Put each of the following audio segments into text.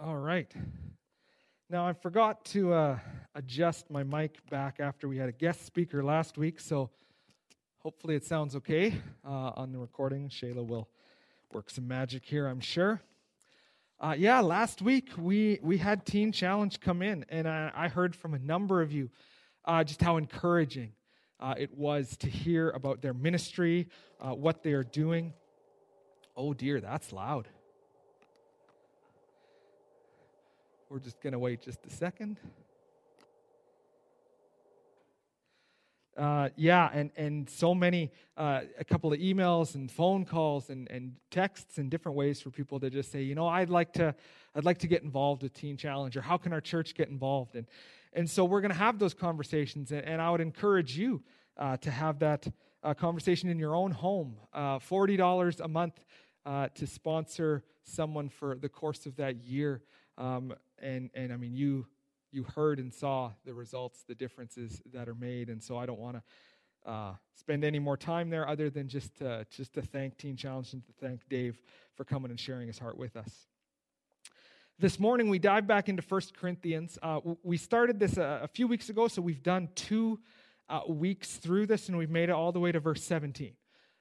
All right. Now, I forgot to uh, adjust my mic back after we had a guest speaker last week, so hopefully it sounds okay uh, on the recording. Shayla will work some magic here, I'm sure. Uh, yeah, last week we, we had Teen Challenge come in, and I, I heard from a number of you uh, just how encouraging uh, it was to hear about their ministry, uh, what they are doing. Oh dear, that's loud. We're just going to wait just a second. Uh, yeah, and, and so many, uh, a couple of emails and phone calls and, and texts and different ways for people to just say, you know, I'd like to, I'd like to get involved with Teen Challenge, or how can our church get involved? And, and so we're going to have those conversations, and, and I would encourage you uh, to have that uh, conversation in your own home. Uh, $40 a month uh, to sponsor someone for the course of that year. Um, and and I mean you you heard and saw the results, the differences that are made, and so I don't want to uh, spend any more time there other than just to, just to thank Teen Challenge and to thank Dave for coming and sharing his heart with us. This morning we dive back into First Corinthians. Uh, we started this a, a, few weeks ago, so we've done two uh, weeks through this, and we've made it all the way to verse 17.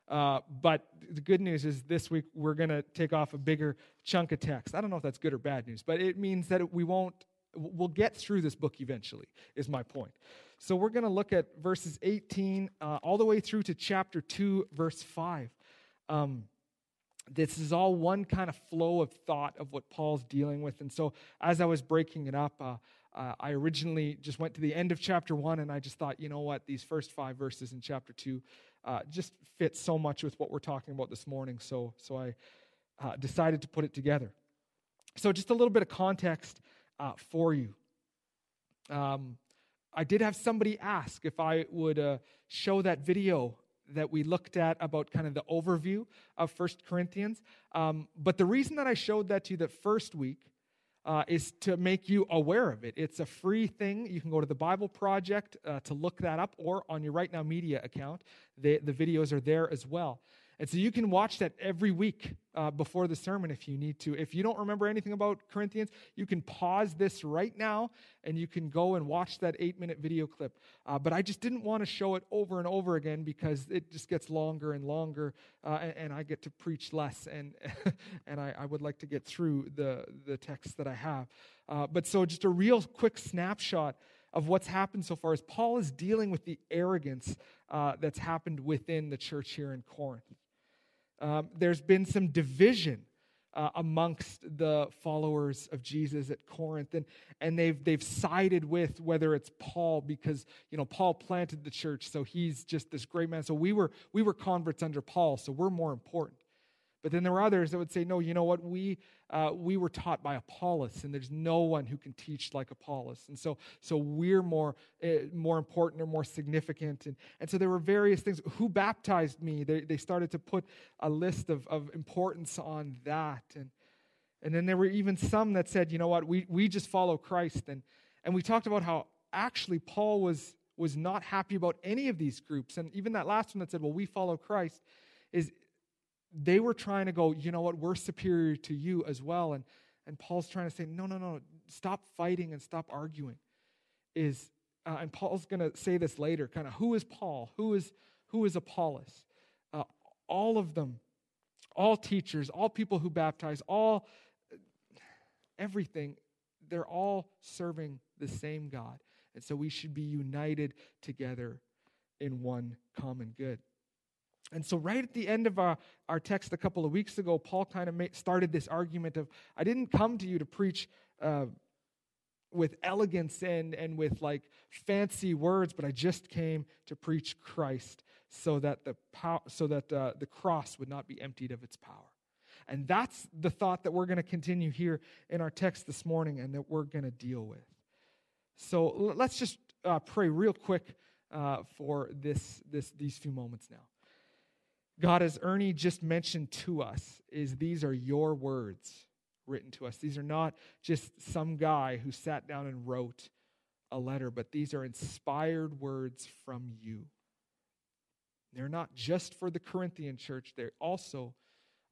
Uh, but the good news is this week we're going to take off a bigger chunk of text. I don't know if that's good or bad news, but it means that we won't, we'll get through this book eventually, is my point. So we're going to look at verses 18 uh, all the way through to chapter 2, verse 5. Um, this is all one kind of flow of thought of what Paul's dealing with. And so as I was breaking it up, uh, uh, I originally just went to the end of chapter 1 and I just thought, you know what, these first five verses in chapter 2 uh, just fits so much with what we're talking about this morning. So, so I uh, decided to put it together. So, just a little bit of context uh, for you. Um, I did have somebody ask if I would uh, show that video that we looked at about kind of the overview of First Corinthians. Um, but the reason that I showed that to you that first week uh, is to make you aware of it. It's a free thing. You can go to the Bible Project uh, to look that up or on your RightNow Media account. The, the videos are there as well. And so you can watch that every week uh, before the sermon if you need to. If you don't remember anything about Corinthians, you can pause this right now and you can go and watch that eight minute video clip. Uh, but I just didn't want to show it over and over again because it just gets longer and longer uh, and, and, I get to preach less. And, and I, I, would like to get through the, the text that I have. Uh, but so just a real quick snapshot of what's happened so far is Paul is dealing with the arrogance uh, that's happened within the church here in Corinth. Um, there's been some division uh, amongst the followers of Jesus at Corinth, and, and they've, they've sided with whether it's Paul because you know Paul planted the church, so he's just this great man. So we were we were converts under Paul, so we're more important. But then there were others that would say, no, you know what? We, uh, we were taught by Apollos, and there's no one who can teach like Apollos. And so, so we're more, uh, more important or more significant. And, and so there were various things. Who baptized me? They, they started to put a list of, of importance on that. And, and then there were even some that said, you know what? We, we just follow Christ. And, and we talked about how actually Paul was, was not happy about any of these groups. And even that last one that said, well, we follow Christ is they were trying to go, you know what, we're superior to you as well. And, and Paul's trying to say, no, no, no, stop fighting and stop arguing. Is uh, and Paul's going to say this later, kind of who is Paul? Who is who is Apollos? Uh, all of them, all teachers, all people who baptize, all everything, they're all serving the same God. And so we should be united together in one common good. And so, right at the end of our, our text a couple of weeks ago, Paul kind of started this argument of, I didn't come to you to preach uh, with elegance and, and with like fancy words, but I just came to preach Christ so that the, pow- so that, uh, the cross would not be emptied of its power. And that's the thought that we're going to continue here in our text this morning and that we're going to deal with. So let's just uh, pray real quick uh, for this, this, these few moments now. God, as Ernie just mentioned to us, is these are your words written to us. These are not just some guy who sat down and wrote a letter, but these are inspired words from you. They're not just for the Corinthian church, they also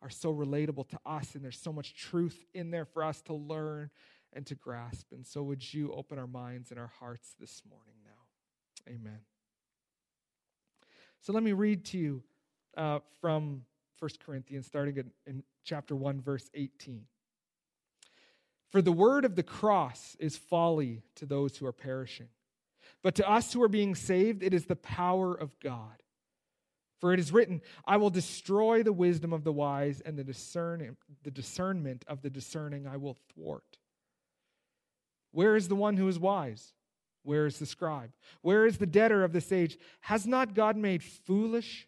are so relatable to us, and there's so much truth in there for us to learn and to grasp. And so, would you open our minds and our hearts this morning now? Amen. So, let me read to you uh, from 1 Corinthians, starting in, in chapter 1, verse 18. For the word of the cross is folly to those who are perishing, but to us who are being saved, it is the power of God. For it is written, I will destroy the wisdom of the wise, and the, discern, the discernment of the discerning I will thwart. Where is the one who is wise? Where is the scribe? Where is the debtor of this age? Has not God made foolish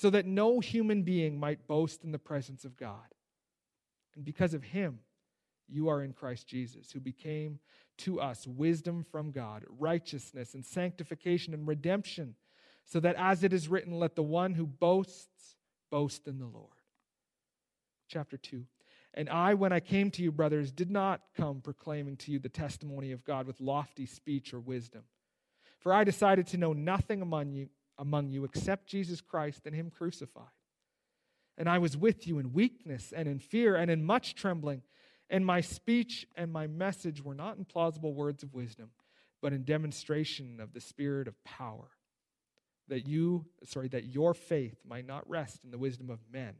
so that no human being might boast in the presence of God. And because of him, you are in Christ Jesus, who became to us wisdom from God, righteousness and sanctification and redemption, so that as it is written, let the one who boasts boast in the Lord. Chapter 2. And I, when I came to you, brothers, did not come proclaiming to you the testimony of God with lofty speech or wisdom. For I decided to know nothing among you, among you except Jesus Christ and Him crucified. And I was with you in weakness and in fear and in much trembling. And my speech and my message were not in plausible words of wisdom, but in demonstration of the Spirit of power, that you, sorry, that your faith might not rest in the wisdom of men,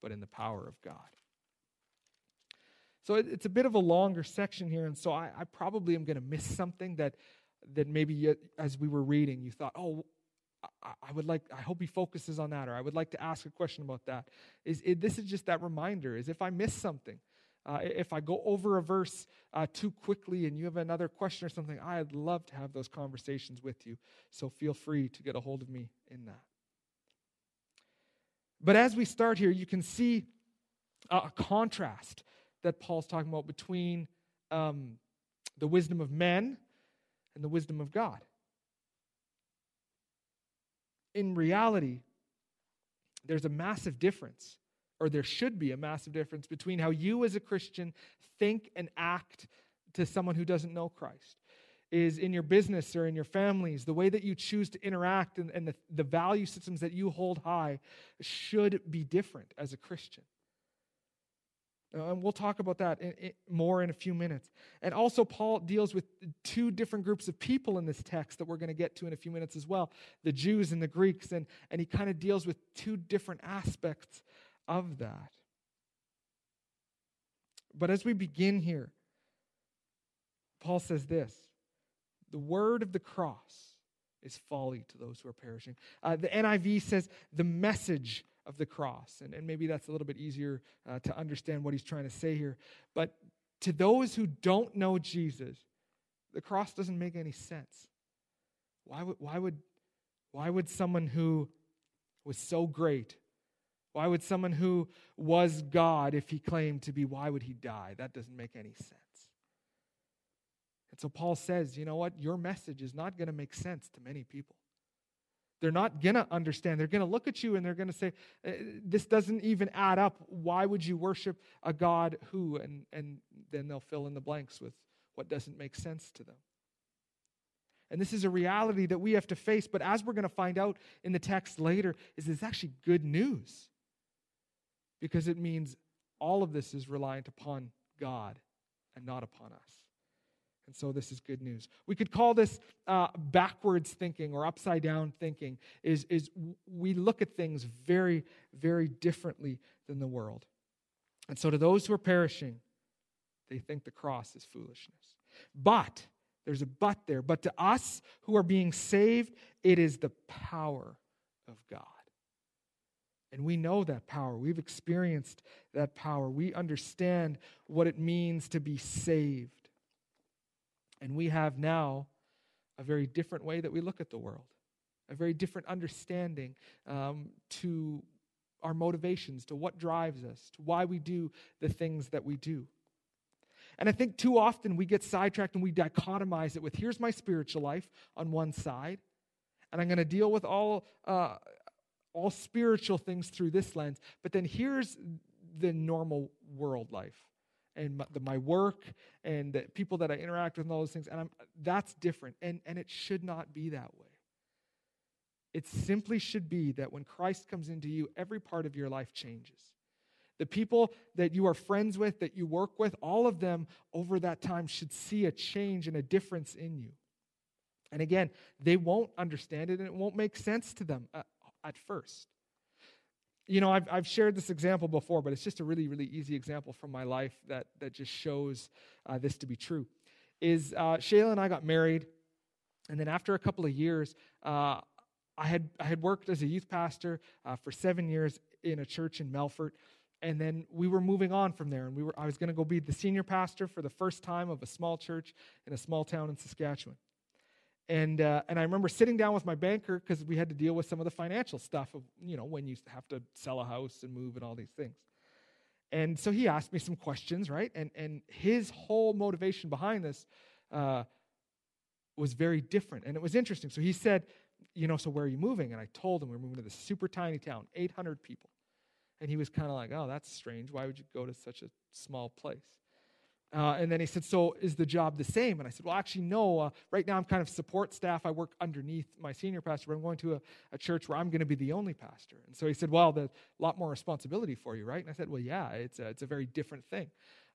but in the power of God. So it's a bit of a longer section here, and so I, I probably am going to miss something that that maybe as we were reading you thought, oh, I would like, I hope he focuses on that, or I would like to ask a question about that. Is it, this is just that reminder? Is if I miss something, uh, if I go over a verse uh, too quickly and you have another question or something, I'd love to have those conversations with you. So feel free to get a hold of me in that. But as we start here, you can see a contrast that Paul's talking about between um, the wisdom of men and the wisdom of God. In reality, there's a massive difference or there should be a massive difference between how you as a Christian think and act to someone who doesn't know Christ. Is in your business or in your families, the way that you choose to interact and, and the, the value systems that you hold high should be different as a Christian. Uh, and we'll talk about that in, in, more in a few minutes. And also, Paul deals with two different groups of people in this text that we're going to get to in a few minutes as well the Jews and the Greeks. And, and he kind of deals with two different aspects of that. But as we begin here, Paul says this the word of the cross is folly to those who are perishing. Uh, the NIV says the message of the cross. And, and maybe that's a little bit easier uh, to understand what he's trying to say here. But to those who don't know Jesus, the cross doesn't make any sense. Why would, why would, why would someone who was so great why would someone who was God, if he claimed to be, why would he die? That doesn't make any sense. And so Paul says, you know what? Your message is not going to make sense to many people. They're not going to understand. They're going to look at you and they're going to say, uh, this doesn't even add up. Why would you worship a God who? And, and then they'll fill in the blanks with what doesn't make sense to them. And this is a reality that we have to face. But as we're going to find out in the text later, is it's actually good news because it means all of this is reliant upon God and not upon us. And so this is good news. We could call this uh, backwards thinking or upside down thinking, is, is we look at things very, very differently than the world. And so to those who are perishing, they think the cross is foolishness. But, there's a but there, but to us who are being saved, it is the power of God. And we know that power. We've experienced that power. We understand what it means to be saved. And we have now a very different way that we look at the world, a very different understanding um, to our motivations, to what drives us, to why we do the things that we do. And I think too often we get sidetracked and we dichotomize it with here's my spiritual life on one side, and I'm going to deal with all, uh, all spiritual things through this lens, but then here's the normal world life and my, the, my work and the people that I interact with and all those things. And I'm, that's different. And, and it should not be that way. It simply should be that when Christ comes into you, every part of your life changes. The people that you are friends with, that you work with, all of them over that time should see a change and a difference in you. And again, they won't understand it and it won't make sense to them at, at first. You know, I've, I've shared this example before, but it's just a really, really easy example from my life that, that just shows uh, this to be true. Is uh, Shayla and I got married, and then after a couple of years, uh, I had I had worked as a youth pastor uh, for seven years in a church in Melfort, and then we were moving on from there, and we were I was going to go be the senior pastor for the first time of a small church in a small town in Saskatchewan. And, uh, and I remember sitting down with my banker because we had to deal with some of the financial stuff of, you know, when you have to sell a house and move and all these things. And so he asked me some questions, right? And, and his whole motivation behind this uh, was very different. And it was interesting. So he said, you know, so where are you moving? And I told him we are moving to this super tiny town, 800 people. And he was kind of like, oh, that's strange. Why would you go to such a small place? Uh, and then he said, So is the job the same? And I said, Well, actually, no. Uh, right now, I'm kind of support staff. I work underneath my senior pastor, but I'm going to a, a church where I'm going to be the only pastor. And so he said, Well, there's a lot more responsibility for you, right? And I said, Well, yeah, it's a, it's a very different thing.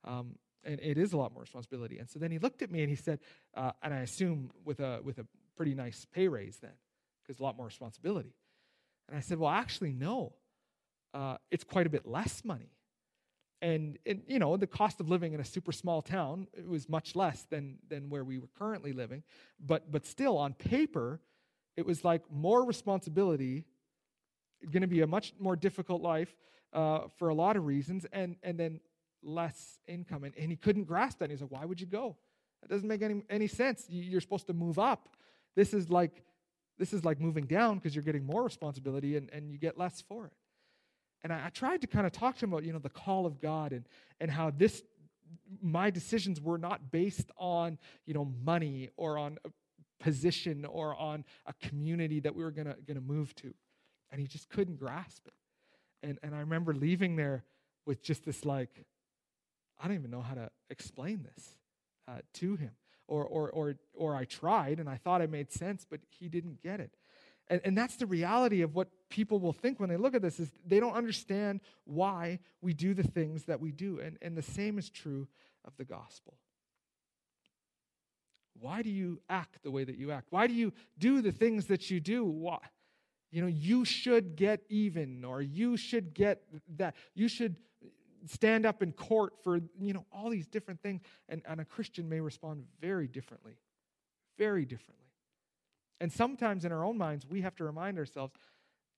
Um, and it is a lot more responsibility. And so then he looked at me and he said, uh, and I assume with a, with a pretty nice pay raise then because a lot more responsibility. And I said, Well, actually, no. Uh, it's quite a bit less money. And, and, you know, the cost of living in a super small town was much less than, than where we were currently living. But, but still, on paper, it was like more responsibility, going to be a much more difficult life uh, for a lot of reasons, and, and then less income. And, and he couldn't grasp that. He's like, why would you go? That doesn't make any, any sense. You're supposed to move up. This is like this is like moving down because you're getting more responsibility and, and you get less for it. And I, I tried to kind of talk to him about, you know, the call of God and, and how this, my decisions were not based on, you know, money or on a position or on a community that we were going to move to. And he just couldn't grasp it. And, and I remember leaving there with just this like, I don't even know how to explain this uh, to him or, or, or, or I tried and I thought it made sense, but he didn't get it. And, and that's the reality of what people will think when they look at this is they don't understand why we do the things that we do. And, and the same is true of the gospel. Why do you act the way that you act? Why do you do the things that you do? Why? You know, you should get even, or you should get that. You should stand up in court for, you know, all these different things. And, and a Christian may respond very differently, very differently. And sometimes in our own minds, we have to remind ourselves,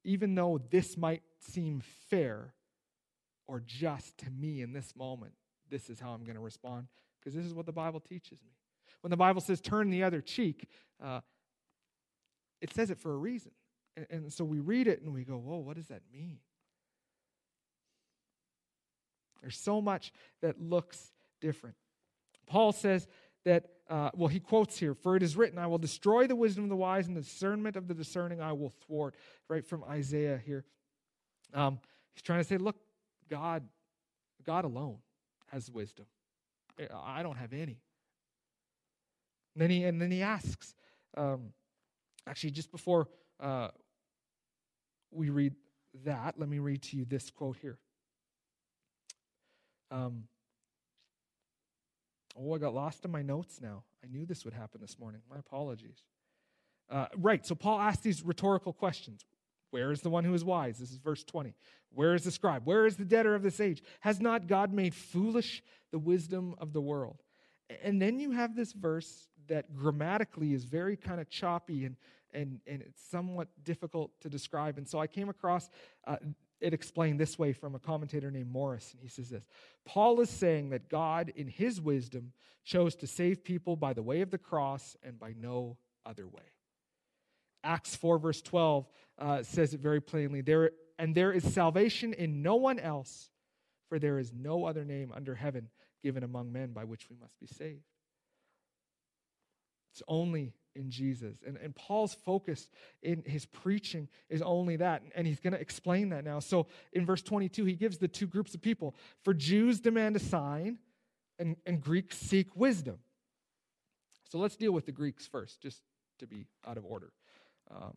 even though this might seem fair or just to me in this moment, this is how I'm going to respond because this is what the Bible teaches me. When the Bible says turn the other cheek, uh, it says it for a reason. And, and so we read it and we go, whoa, what does that mean? There's so much that looks different. Paul says that, uh, well, he quotes here, for it is written, I will destroy the wisdom of the wise and the discernment of the discerning I will thwart, right from Isaiah here. Um, he's trying to say, look, God, God alone has wisdom. I don't have any. And then he, and then he asks, um, actually, just before uh, we read that, let me read to you this quote here. Um, oh, I got lost in my notes now. I knew this would happen this morning. My apologies. Uh, right, so Paul asks these rhetorical questions. Where is the one who is wise? This is verse 20. Where is the scribe? Where is the debtor of this age? Has not God made foolish the wisdom of the world? And then you have this verse that grammatically is very kind of choppy and, and, and it's somewhat difficult to describe. And so I came across uh, it explained this way from a commentator named Morris. And he says this Paul is saying that God, in his wisdom, chose to save people by the way of the cross and by no other way. Acts 4, verse 12 uh, says it very plainly there, and there is salvation in no one else, for there is no other name under heaven given among men by which we must be saved. It's only in Jesus. And, and Paul's focus in his preaching is only that. And he's going to explain that now. So in verse 22, he gives the two groups of people. For Jews demand a sign, and, and Greeks seek wisdom. So let's deal with the Greeks first, just to be out of order. Um,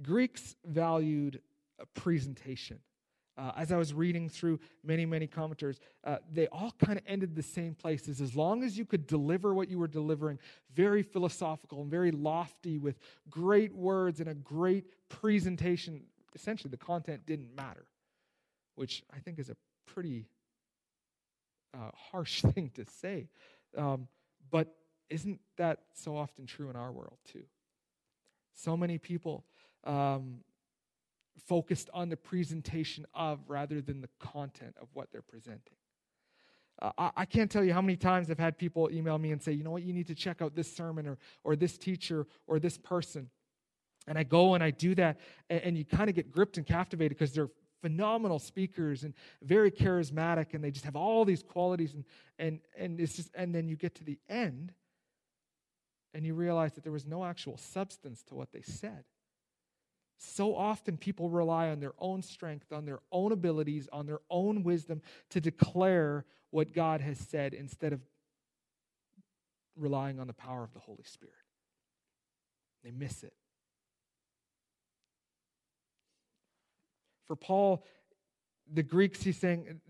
Greeks valued a presentation. Uh, as I was reading through many, many commenters, uh, they all kind of ended the same places. As long as you could deliver what you were delivering, very philosophical and very lofty with great words and a great presentation, essentially the content didn't matter, which I think is a pretty uh, harsh thing to say. Um, but isn't that so often true in our world, too? So many people um, focused on the presentation of rather than the content of what they're presenting. Uh, I, I, can't tell you how many times I've had people email me and say, you know what, you need to check out this sermon or, or this teacher or this person. And I go and I do that, and, and you kind of get gripped and captivated because they're phenomenal speakers and very charismatic, and they just have all these qualities. And, and, and, it's just, and then you get to the end, and you realize that there was no actual substance to what they said. So often people rely on their own strength, on their own abilities, on their own wisdom to declare what God has said instead of relying on the power of the Holy Spirit. They miss it. For Paul, the Greeks, he's saying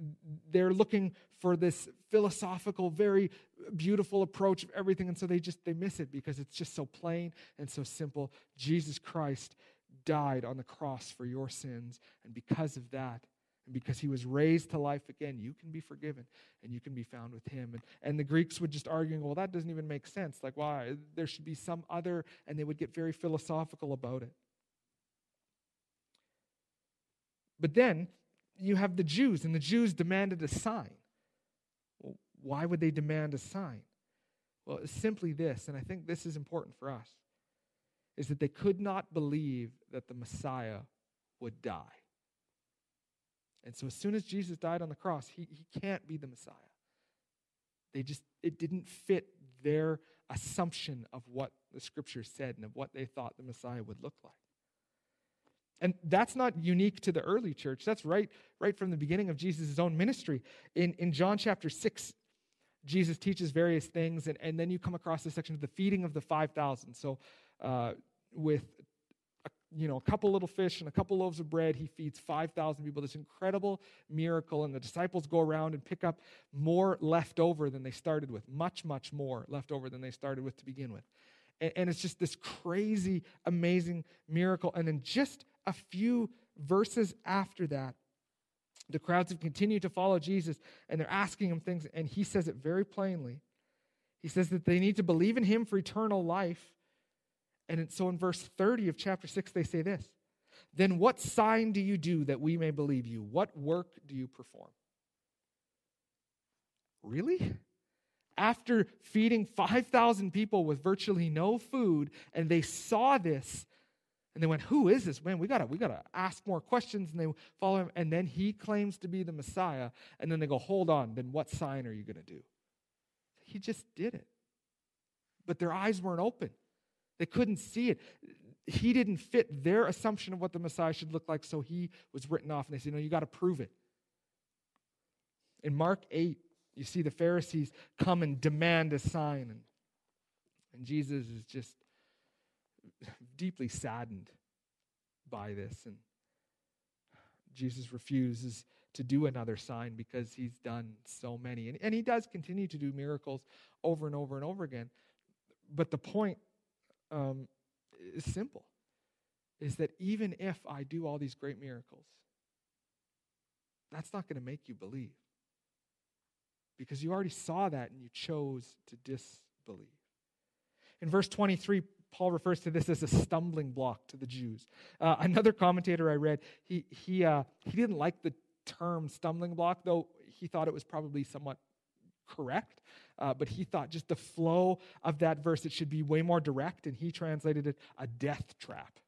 they're looking for this philosophical, very beautiful approach of everything, and so they just they miss it because it's just so plain and so simple. Jesus Christ died on the cross for your sins. And because of that, and because he was raised to life again, you can be forgiven and you can be found with him. And, and the Greeks would just arguing, well, that doesn't even make sense. Like, why? There should be some other, and they would get very philosophical about it. But then you have the Jews, and the Jews demanded a sign. Well, why would they demand a sign? Well, it's simply this, and I think this is important for us is that they could not believe that the Messiah would die. And so as soon as Jesus died on the cross, he, he can't be the Messiah. They just, it didn't fit their assumption of what the scripture said and of what they thought the Messiah would look like. And that's not unique to the early church. That's right, right from the beginning of Jesus' own ministry. In, in John chapter 6, Jesus teaches various things, and, and then you come across this section of the feeding of the 5,000. So uh, with you know a couple little fish and a couple loaves of bread he feeds 5000 people. This incredible miracle and the disciples go around and pick up more left over than they started with much much more left over than they started with to begin with. And, and it's just this crazy amazing miracle. And then just a few verses after that the crowds have continued to follow jesus and they're asking him things and he says it very plainly. He says that they need to believe in him for eternal life and so in verse 30 of chapter 6, they say this Then what sign do you do that we may believe you? What work do you perform? Really? After feeding 5,000 people with virtually no food, and they saw this, and they went, Who is this? Man, we gotta, we gotta ask more questions. And they follow him. And then he claims to be the Messiah. And then they go, Hold on, then what sign are you gonna do? He just did it. But their eyes weren't open. They couldn't see it. He didn't fit their assumption of what the Messiah should look like, so he was written off. And they said, No, you got to prove it. In Mark 8, you see the Pharisees come and demand a sign. And, and Jesus is just deeply saddened by this. And Jesus refuses to do another sign because he's done so many. And, and he does continue to do miracles over and over and over again. But the point um, is simple. is that even if I do all these great miracles, that's not going to make you believe. Because you already saw that and you chose to disbelieve. In verse 23, Paul refers to this as a stumbling block to the Jews. Uh, another commentator I read, he, he, uh, he didn't like the term stumbling block, though he thought it was probably somewhat correct. Uh, but he thought just the flow of that verse, it should be way more direct, and he translated it a death trap.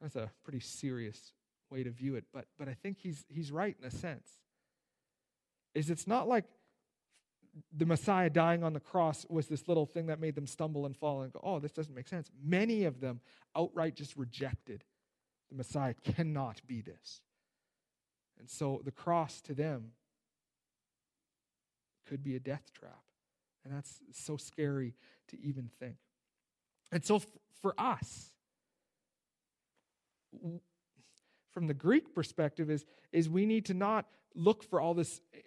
That's a pretty serious way to view it, but, but I think he's, he's right in a sense. Is it's not like the Messiah dying on the cross was this little thing that made them stumble and fall and go, oh, this doesn't make sense. Many of them outright just rejected the Messiah cannot be this. And so the cross to them could be a death trap. And that's so scary to even think. And so for us, from the Greek perspective, is, is we need to not look for all this eh,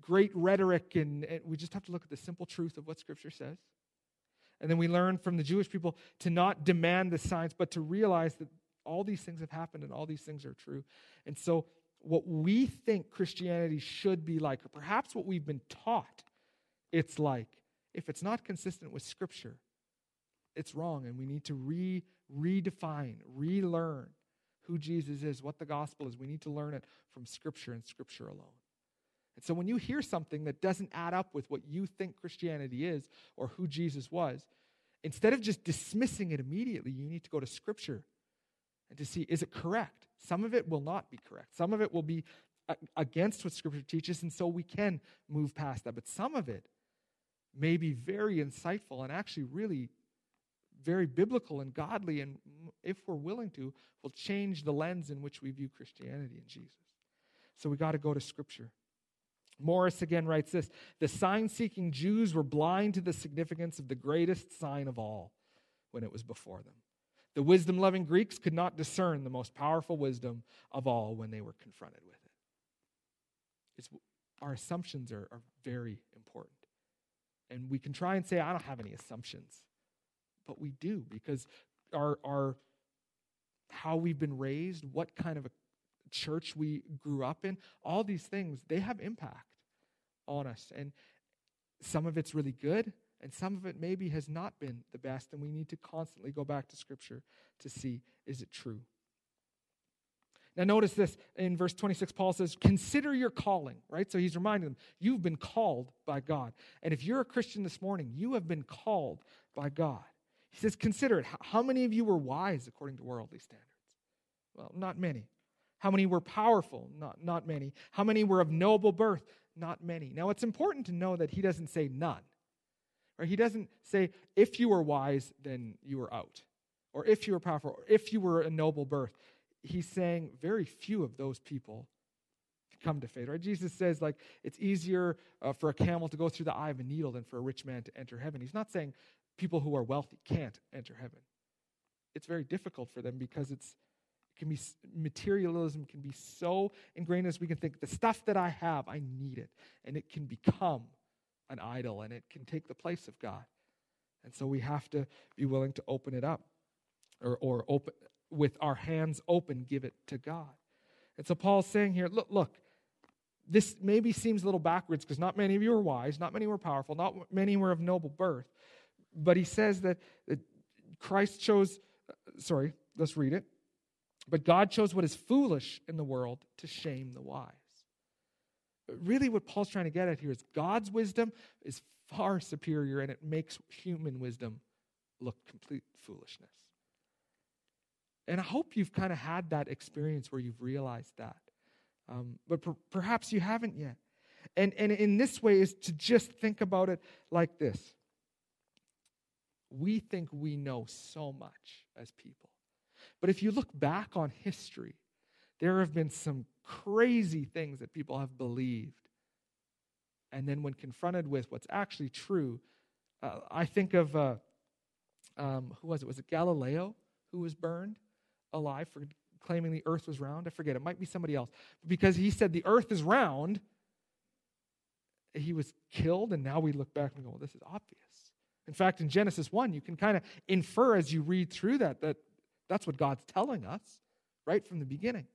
great rhetoric, and, and we just have to look at the simple truth of what Scripture says. And then we learn from the Jewish people to not demand the signs, but to realize that all these things have happened and all these things are true. And so, what we think Christianity should be like, or perhaps what we've been taught it's like, if it's not consistent with Scripture, it's wrong. And we need to re, redefine, relearn who Jesus is, what the gospel is. We need to learn it from Scripture and Scripture alone. And so when you hear something that doesn't add up with what you think Christianity is or who Jesus was, instead of just dismissing it immediately, you need to go to Scripture and to see is it correct? Some of it will not be correct. Some of it will be against what Scripture teaches, and so we can move past that. But some of it may be very insightful and actually really very biblical and godly, and if we're willing to, will change the lens in which we view Christianity and Jesus. So we got to go to Scripture. Morris again writes this The sign seeking Jews were blind to the significance of the greatest sign of all when it was before them. The wisdom loving Greeks could not discern the most powerful wisdom of all when they were confronted with it. It's, our assumptions are, are very important. And we can try and say, I don't have any assumptions. But we do because our, our how we've been raised, what kind of a church we grew up in, all these things, they have impact on us. And some of it's really good, and some of it maybe has not been the best. And we need to constantly go back to Scripture to see is it true? Now, notice this in verse 26, Paul says, Consider your calling, right? So he's reminding them, You've been called by God. And if you're a Christian this morning, you have been called by God. He says, Consider it. How many of you were wise according to worldly standards? Well, not many. How many were powerful? Not, not many. How many were of noble birth? Not many. Now, it's important to know that he doesn't say none. Right? He doesn't say, if you were wise, then you were out. Or if you were powerful, or if you were a noble birth he's saying very few of those people come to faith, right? Jesus says, like, it's easier uh, for a camel to go through the eye of a needle than for a rich man to enter heaven. He's not saying people who are wealthy can't enter heaven. It's very difficult for them because it's it can be materialism can be so ingrained as we can think the stuff that I have, I need it, and it can become an idol and it can take the place of God. And so we have to be willing to open it up or, or open, with our hands open, give it to God. And so Paul's saying here, look, look, this maybe seems a little backwards because not many of you are wise, not many were powerful, not many were of noble birth. But he says that, that Christ chose, uh, sorry, let's read it. But God chose what is foolish in the world to shame the wise. Really, what Paul's trying to get at here is God's wisdom is far superior and it makes human wisdom look complete foolishness. And I hope you've kind of had that experience where you've realized that. Um, but per- perhaps you haven't yet. And, and in this way is to just think about it like this. We think we know so much as people. But if you look back on history, there have been some crazy things that people have believed. And then when confronted with what's actually true, uh, I think of, uh, um, who was it? Was it Galileo who was burned? alive for claiming the earth was round. I forget, it might be somebody else. Because he said the earth is round, he was killed, and now we look back and go, well, this is obvious. In fact, in Genesis 1, you can kind of infer as you read through that that that's what God's telling us right from the beginning.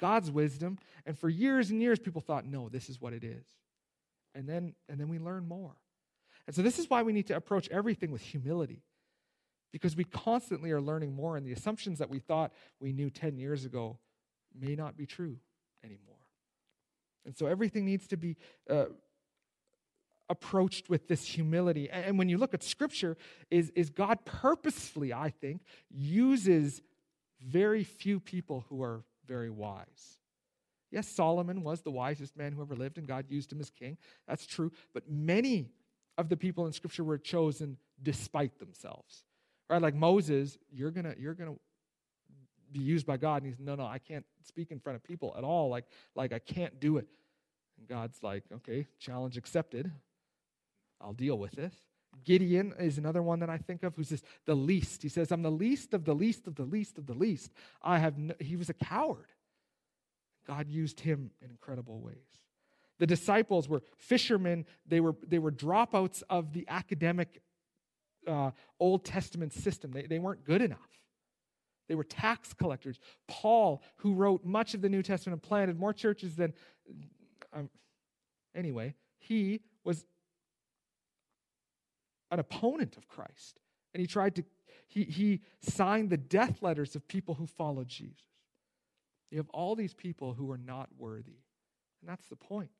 God's wisdom. And for years and years, people thought, no, this is what it is. And then, and then we learn more. And so this is why we need to approach everything with humility. Because we constantly are learning more, and the assumptions that we thought we knew 10 years ago may not be true anymore. And so everything needs to be uh, approached with this humility. And when you look at Scripture, is, is God purposefully, I think, uses very few people who are very wise. Yes, Solomon was the wisest man who ever lived, and God used him as king. That's true. But many of the people in Scripture were chosen despite themselves. Right? Like Moses, you're gonna, you're gonna be used by God. And he's, no, no, I can't speak in front of people at all. Like, like I can't do it. And God's like, okay, challenge accepted. I'll deal with this. Gideon is another one that I think of who's just the least. He says, I'm the least of the least of the least of the least. I have no, he was a coward. God used him in incredible ways. The disciples were fishermen. They were, they were dropouts of the academic uh, Old Testament system. They, they weren't good enough. They were tax collectors. Paul, who wrote much of the New Testament and planted more churches than. Um, anyway, he was an opponent of Christ. And he tried to, he, he signed the death letters of people who followed Jesus. You have all these people who are not worthy. And that's the point.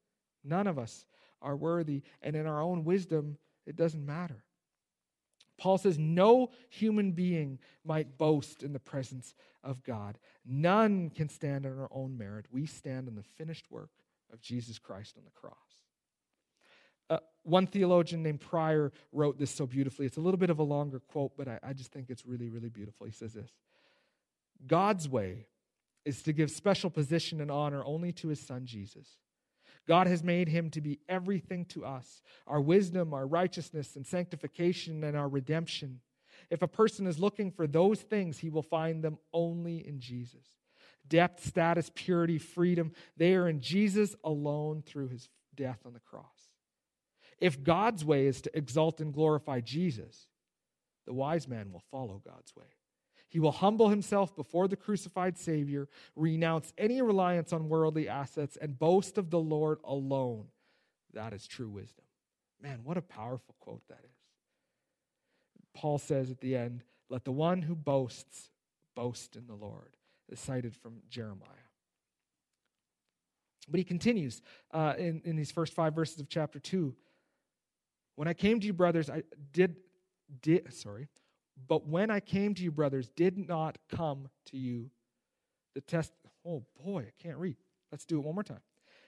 None of us are worthy. And in our own wisdom, it doesn't matter. Paul says, No human being might boast in the presence of God. None can stand on our own merit. We stand on the finished work of Jesus Christ on the cross. Uh, one theologian named Prior wrote this so beautifully. It's a little bit of a longer quote, but I, I just think it's really, really beautiful. He says this God's way is to give special position and honor only to his son Jesus. God has made him to be everything to us our wisdom, our righteousness, and sanctification, and our redemption. If a person is looking for those things, he will find them only in Jesus. Depth, status, purity, freedom, they are in Jesus alone through his death on the cross. If God's way is to exalt and glorify Jesus, the wise man will follow God's way. He will humble himself before the crucified Savior, renounce any reliance on worldly assets, and boast of the Lord alone. That is true wisdom. Man, what a powerful quote that is. Paul says at the end, Let the one who boasts boast in the Lord. It's cited from Jeremiah. But he continues uh, in, in these first five verses of chapter 2. When I came to you, brothers, I did, did sorry, but when I came to you, brothers, did not come to you the test. Oh boy, I can't read. Let's do it one more time.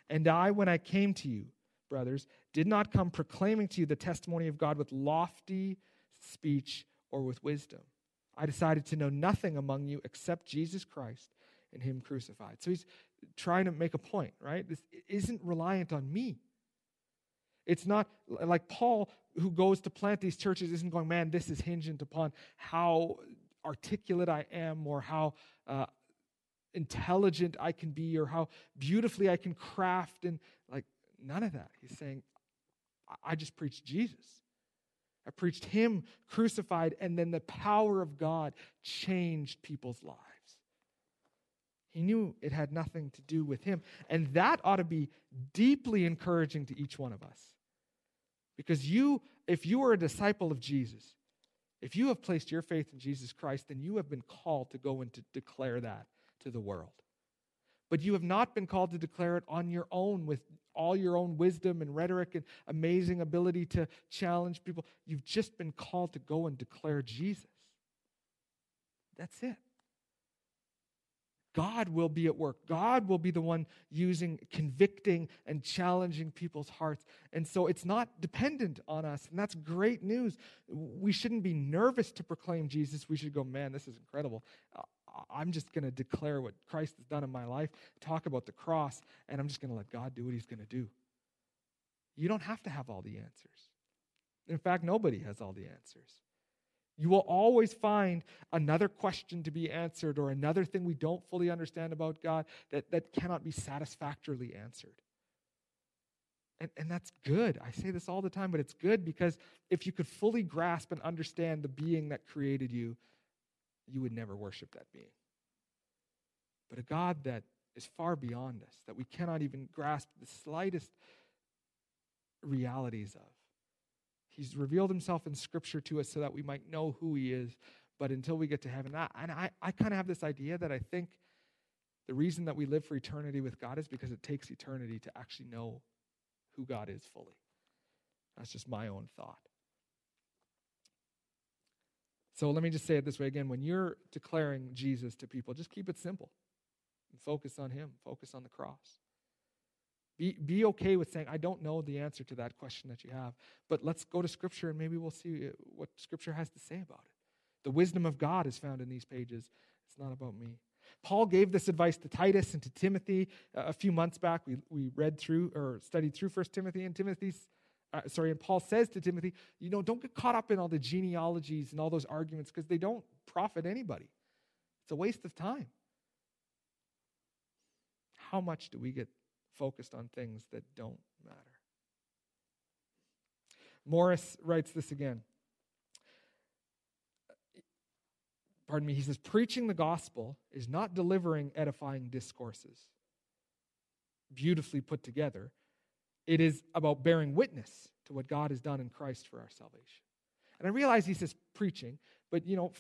And I, when I came to you, brothers, did not come proclaiming to you the testimony of God with lofty speech or with wisdom. I decided to know nothing among you except Jesus Christ and Him crucified. So he's trying to make a point, right? This isn't reliant on me. It's not like Paul, who goes to plant these churches, isn't going, man, this is hinged upon how articulate I am or how uh, intelligent I can be or how beautifully I can craft. And like, none of that. He's saying, I just preached Jesus. I preached Him crucified, and then the power of God changed people's lives. He knew it had nothing to do with Him. And that ought to be deeply encouraging to each one of us. Because you, if you are a disciple of Jesus, if you have placed your faith in Jesus Christ, then you have been called to go and to declare that to the world. But you have not been called to declare it on your own with all your own wisdom and rhetoric and amazing ability to challenge people. You've just been called to go and declare Jesus. That's it. God will be at work. God will be the one using, convicting, and challenging people's hearts. And so it's not dependent on us. And that's great news. We shouldn't be nervous to proclaim Jesus. We should go, man, this is incredible. I'm just going to declare what Christ has done in my life, talk about the cross, and I'm just going to let God do what he's going to do. You don't have to have all the answers. In fact, nobody has all the answers. You will always find another question to be answered or another thing we don't fully understand about God that, that cannot be satisfactorily answered. And, and that's good. I say this all the time, but it's good because if you could fully grasp and understand the being that created you, you would never worship that being. But a God that is far beyond us, that we cannot even grasp the slightest realities of. He's revealed himself in Scripture to us so that we might know who he is. But until we get to heaven, I, and I, I kind of have this idea that I think the reason that we live for eternity with God is because it takes eternity to actually know who God is fully. That's just my own thought. So let me just say it this way again. When you're declaring Jesus to people, just keep it simple and focus on Him, focus on the cross. Be, be okay with saying, I don't know the answer to that question that you have, but let's go to Scripture and maybe we'll see uh, what Scripture has to say about it. The wisdom of God is found in these pages. It's not about me. Paul gave this advice to Titus and to Timothy uh, a few months back. We, we read through or studied through First Timothy, and Timothy's uh, sorry, and Paul says to Timothy, you know, don't get caught up in all the genealogies and all those arguments because they don't profit anybody. It's a waste of time. How much do we get focused on things that don't matter? Morris writes this again. Pardon me, he says, preaching the gospel is not delivering edifying discourses, beautifully put together, it is about bearing witness to what God has done in Christ for our salvation. And I realize he says preaching, but you know,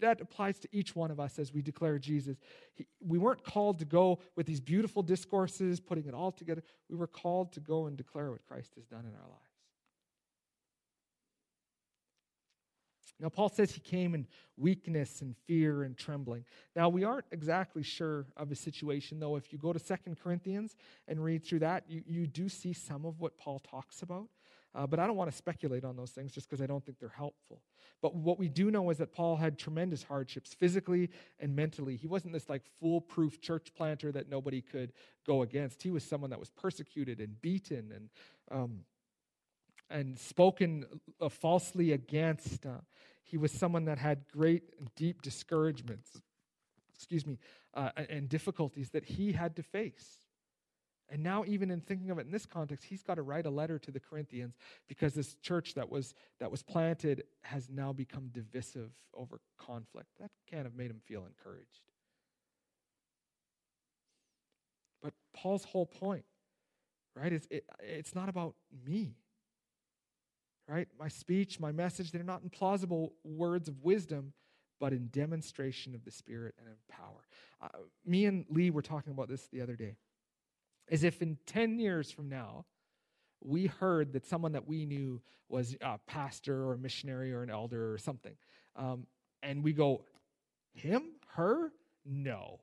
that applies to each one of us as we declare Jesus. He, we weren't called to go with these beautiful discourses, putting it all together. We were called to go and declare what Christ has done in our lives. Now, Paul says he came in weakness and fear and trembling. Now, we aren't exactly sure of his situation, though. If you go to Second Corinthians and read through that, you, you do see some of what Paul talks about. Uh, but I don't want to speculate on those things just because I don't think they're helpful. But what we do know is that Paul had tremendous hardships physically and mentally. He wasn't this like foolproof church planter that nobody could go against. He was someone that was persecuted and beaten and um, and spoken uh, falsely against. Uh, he was someone that had great and deep discouragements, excuse me, uh, and difficulties that he had to face. And now, even in thinking of it in this context, he's got to write a letter to the Corinthians because this church that was that was planted has now become divisive over conflict. That can't have made him feel encouraged. But Paul's whole point, right, is it, it's not about me right? My speech, my message, they're not in plausible words of wisdom, but in demonstration of the Spirit and in power. Uh, me and Lee were talking about this the other day. As if in 10 years from now, we heard that someone that we knew was a pastor or a missionary or an elder or something. Um, and we go, him? Her? No.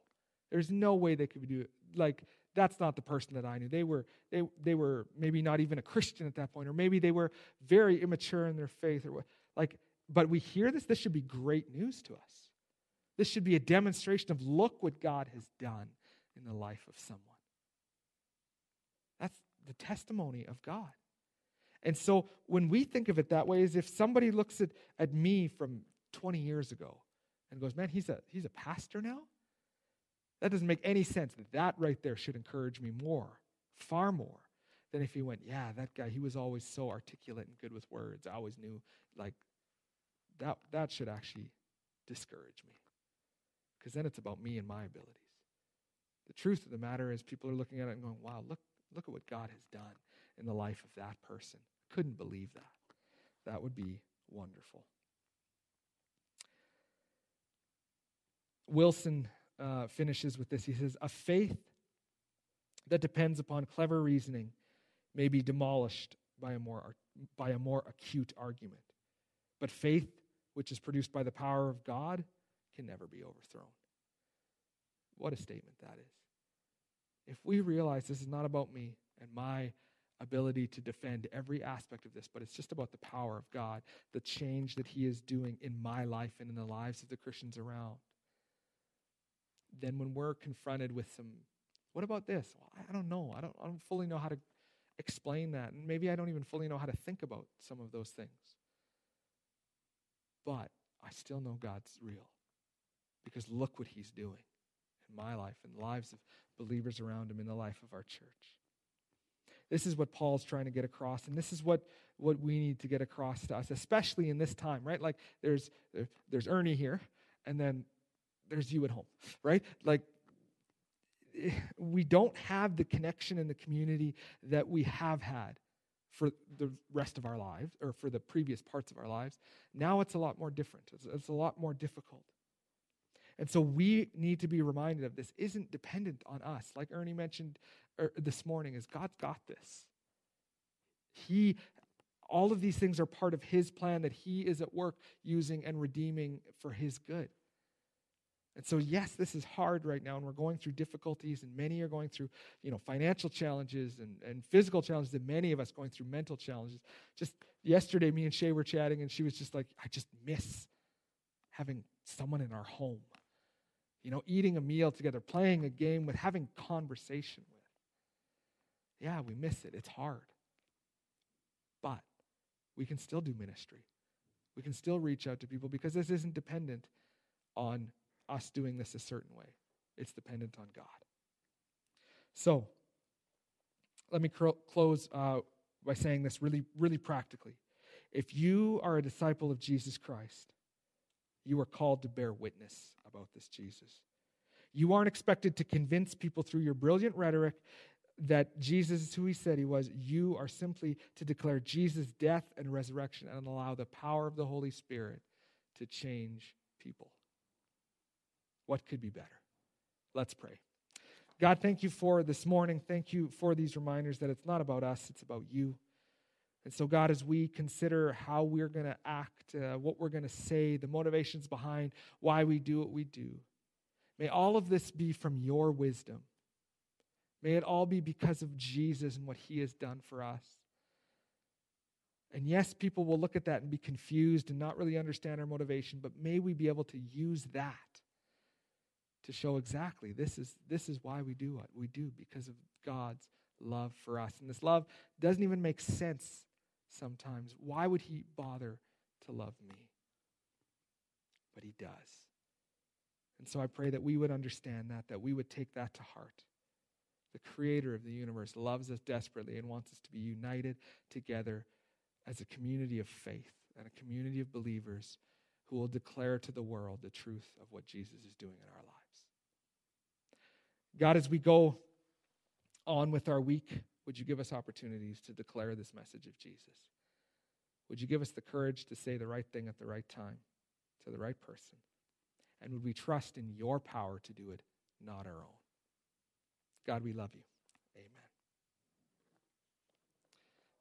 There's no way they could do it. Like, that's not the person that I knew. They were, they, they were maybe not even a Christian at that point, or maybe they were very immature in their faith, or what. Like, but we hear this. This should be great news to us. This should be a demonstration of look what God has done in the life of someone. That's the testimony of God. And so when we think of it that way, is if somebody looks at, at me from 20 years ago and goes, man, he's a, he's a pastor now? That doesn't make any sense. That right there should encourage me more, far more, than if he went, yeah, that guy, he was always so articulate and good with words. I always knew, like, that, that should actually discourage me. Because then it's about me and my abilities. The truth of the matter is, people are looking at it and going, wow, look, look at what God has done in the life of that person. Couldn't believe that. That would be wonderful. Wilson uh, finishes with this. He says, A faith that depends upon clever reasoning may be demolished by a more, by a more acute argument. But faith, which is produced by the power of God, can never be overthrown. What a statement that is. If we realize this is not about me and my ability to defend every aspect of this, but it's just about the power of God, the change that He is doing in my life and in the lives of the Christians around, then when we're confronted with some, what about this? Well, I don't know. I don't, I don't fully know how to explain that. And maybe I don't even fully know how to think about some of those things. But I still know God's real because look what He's doing in my life and the lives of believers around Him in the life of our church. This is what Paul's trying to get across, and this is what, what we need to get across to us, especially in this time, right? Like there's there's Ernie here, and then there's you at home, right? Like, we don't have the connection in the community that we have had for the rest of our lives or for the previous parts of our lives. Now it's a lot more different, it's, it's a lot more difficult. And so we need to be reminded of this isn't dependent on us. Like Ernie mentioned er, this morning, is God's got this. He all of these things are part of his plan that he is at work using and redeeming for his good. And so, yes, this is hard right now, and we're going through difficulties, and many are going through, you know, financial challenges and, and physical challenges, and many of us going through mental challenges. Just yesterday, me and Shay were chatting, and she was just like, I just miss having someone in our home. You know, eating a meal together, playing a game with, having conversation with. Yeah, we miss it. It's hard. But we can still do ministry. We can still reach out to people because this isn't dependent on us doing this a certain way, it's dependent on God. So, let me close uh, by saying this really, really practically. If you are a disciple of Jesus Christ, you are called to bear witness about this Jesus. You aren't expected to convince people through your brilliant rhetoric that Jesus is who he said he was. You are simply to declare Jesus' death and resurrection and allow the power of the Holy Spirit to change people. What could be better? Let's pray. God, thank you for this morning. Thank you for these reminders that it's not about us, it's about you. And so, God, as we consider how we're going to act, uh, what we're going to say, the motivations behind why we do what we do, may all of this be from your wisdom. May it all be because of Jesus and what he has done for us. And yes, people will look at that and be confused and not really understand our motivation, but may we be able to use that to show exactly this is, this is why we do what we do because of God's love for us. And this love doesn't even make sense sometimes. Why would he bother to love me? But he does. And so I pray that we would understand that, that we would take that to heart the creator of the universe, loves us desperately and wants us to be united together as a community of faith and a community of believers who will declare to the world the truth of what Jesus is doing in our lives. God, as we go on with our week, would you give us opportunities to declare this message of Jesus? Would you give us the courage to say the right thing at the right time to the right person? And would we trust in your power to do it, not our own? God, we love you. Amen.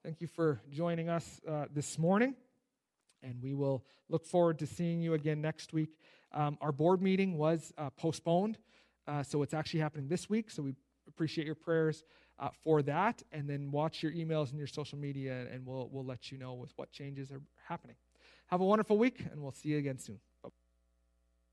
Thank you for joining us uh, this morning, and we will look forward to seeing you again next week. Um, our board meeting was uh, postponed, uh, so it's actually happening this week, so we appreciate your prayers uh, for that. And then watch your emails and your social media, and we'll, we'll let you know with what changes are happening. Have a wonderful week, and we'll see you again soon.